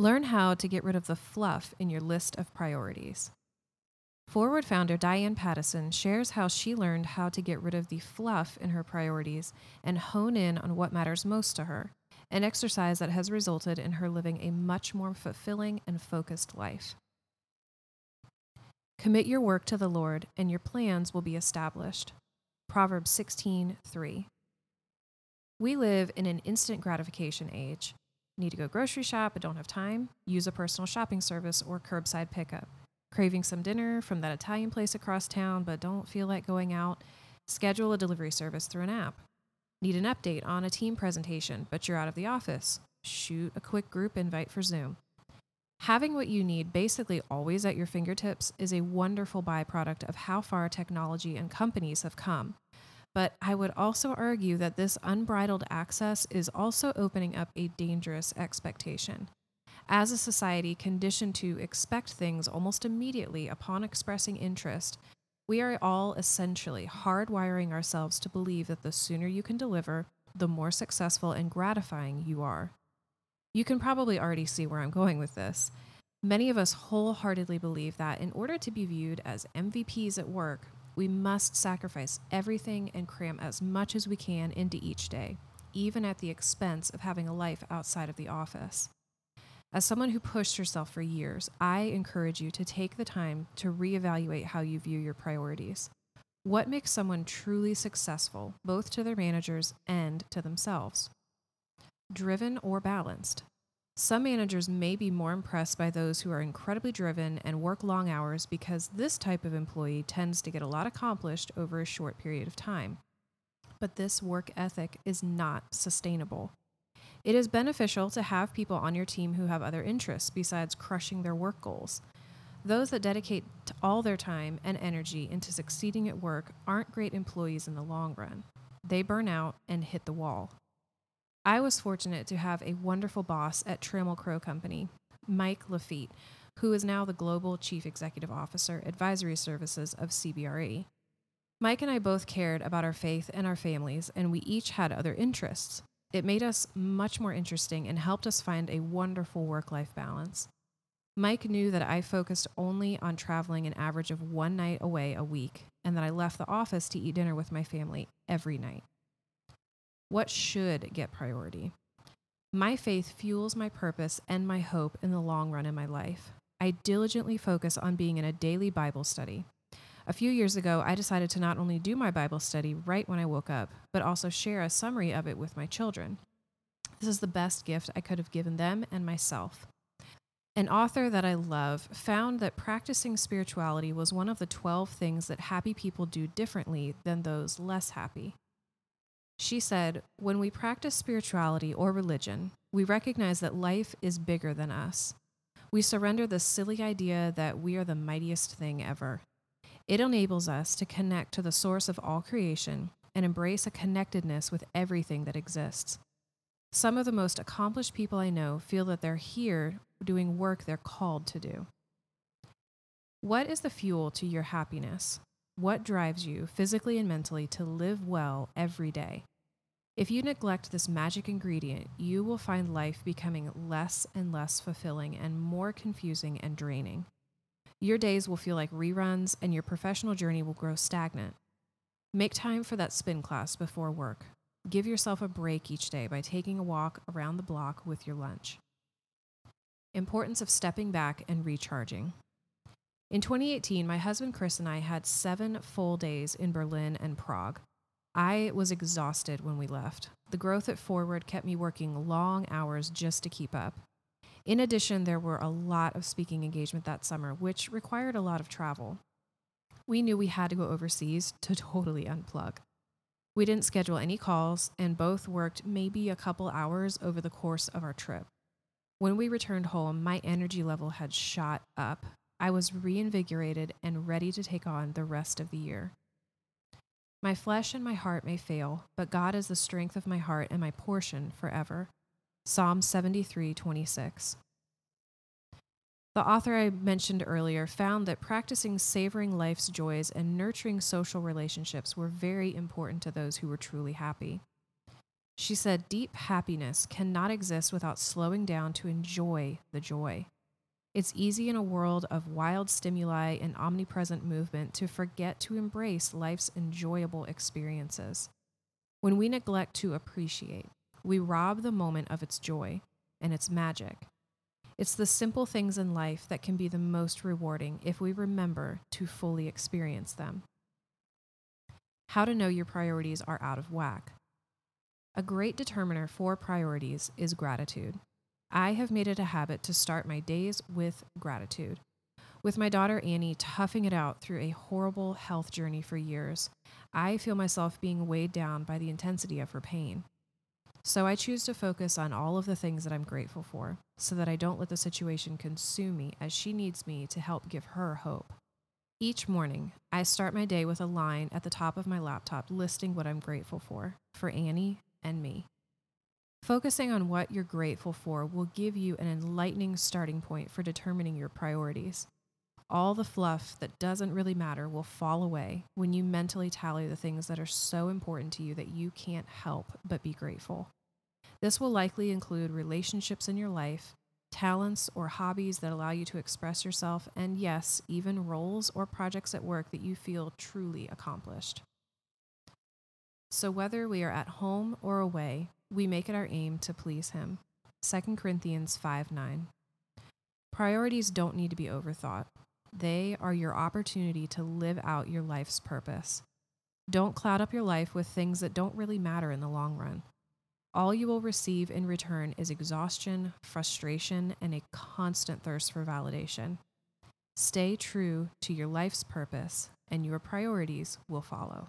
Learn how to get rid of the fluff in your list of priorities. 4word founder Diane Paddison shares how she learned how to get rid of the fluff in her priorities and hone in on what matters most to her, an exercise that has resulted in her living a much more fulfilling and focused life. Commit your work to the Lord, and your plans will be established. Proverbs 16:3. We live in an instant gratification age. Need to go grocery shop but don't have time? Use a personal shopping service or curbside pickup. Craving some dinner from that Italian place across town but don't feel like going out? Schedule a delivery service through an app. Need an update on a team presentation but you're out of the office? Shoot a quick group invite for Zoom. Having what you need basically always at your fingertips is a wonderful byproduct of how far technology and companies have come. But I would also argue that this unbridled access is also opening up a dangerous expectation. As a society conditioned to expect things almost immediately upon expressing interest, we are all essentially hardwiring ourselves to believe that the sooner you can deliver, the more successful and gratifying you are. You can probably already see where I'm going with this. Many of us wholeheartedly believe that in order to be viewed as MVPs at work, we must sacrifice everything and cram as much as we can into each day, even at the expense of having a life outside of the office. As someone who pushed herself for years, I encourage you to take the time to reevaluate how you view your priorities. What makes someone truly successful, both to their managers and to themselves? Driven or balanced? Some managers may be more impressed by those who are incredibly driven and work long hours because this type of employee tends to get a lot accomplished over a short period of time. But this work ethic is not sustainable. It is beneficial to have people on your team who have other interests besides crushing their work goals. Those that dedicate all their time and energy into succeeding at work aren't great employees in the long run. They burn out and hit the wall. I was fortunate to have a wonderful boss at Trammell Crow Company, Mike Lafitte, who is now the Global Chief Executive Officer, Advisory Services of CBRE. Mike and I both cared about our faith and our families, and we each had other interests. It made us much more interesting and helped us find a wonderful work life balance. Mike knew that I focused only on traveling an average of one night away a week, and that I left the office to eat dinner with my family every night. What should get priority? My faith fuels my purpose and my hope in the long run in my life. I diligently focus on being in a daily Bible study. A few years ago, I decided to not only do my Bible study right when I woke up, but also share a summary of it with my children. This is the best gift I could have given them and myself. An author that I love found that practicing spirituality was one of the 12 things that happy people do differently than those less happy. She said, When we practice spirituality or religion, we recognize that life is bigger than us. We surrender the silly idea that we are the mightiest thing ever. It enables us to connect to the source of all creation and embrace a connectedness with everything that exists. Some of the most accomplished people I know feel that they're here doing work they're called to do. What is the fuel to your happiness? What drives you physically and mentally to live well every day? If you neglect this magic ingredient, you will find life becoming less and less fulfilling and more confusing and draining. Your days will feel like reruns, and your professional journey will grow stagnant. Make time for that spin class before work. Give yourself a break each day by taking a walk around the block with your lunch. Importance of stepping back and recharging. In 2018, my husband Chris and I had seven full days in Berlin and Prague. I was exhausted when we left. The growth at 4word kept me working long hours just to keep up. In addition, there were a lot of speaking engagement that summer, which required a lot of travel. We knew we had to go overseas to totally unplug. We didn't schedule any calls and both worked maybe a couple hours over the course of our trip. When we returned home, my energy level had shot up. I was reinvigorated and ready to take on the rest of the year. My flesh and my heart may fail, but God is the strength of my heart and my portion forever. Psalm 73 26. The author I mentioned earlier found that practicing savoring life's joys and nurturing social relationships were very important to those who were truly happy. She said, Deep happiness cannot exist without slowing down to enjoy the joy. It's easy in a world of wild stimuli and omnipresent movement to forget to embrace life's enjoyable experiences. When we neglect to appreciate, we rob the moment of its joy and its magic. It's the simple things in life that can be the most rewarding if we remember to fully experience them. How to know your priorities are out of whack. A great determiner for priorities is gratitude. I have made it a habit to start my days with gratitude. With my daughter Annie toughing it out through a horrible health journey for years, I feel myself being weighed down by the intensity of her pain. So I choose to focus on all of the things that I'm grateful for so that I don't let the situation consume me as she needs me to help give her hope. Each morning, I start my day with a line at the top of my laptop listing what I'm grateful for for Annie and me. Focusing on what you're grateful for will give you an enlightening starting point for determining your priorities. All the fluff that doesn't really matter will fall away when you mentally tally the things that are so important to you that you can't help but be grateful. This will likely include relationships in your life, talents or hobbies that allow you to express yourself, and yes, even roles or projects at work that you feel truly accomplished. So, whether we are at home or away, we make it our aim to please Him. 2 Corinthians 5 9. Priorities don't need to be overthought, they are your opportunity to live out your life's purpose. Don't cloud up your life with things that don't really matter in the long run. All you will receive in return is exhaustion, frustration, and a constant thirst for validation. Stay true to your life's purpose, and your priorities will follow.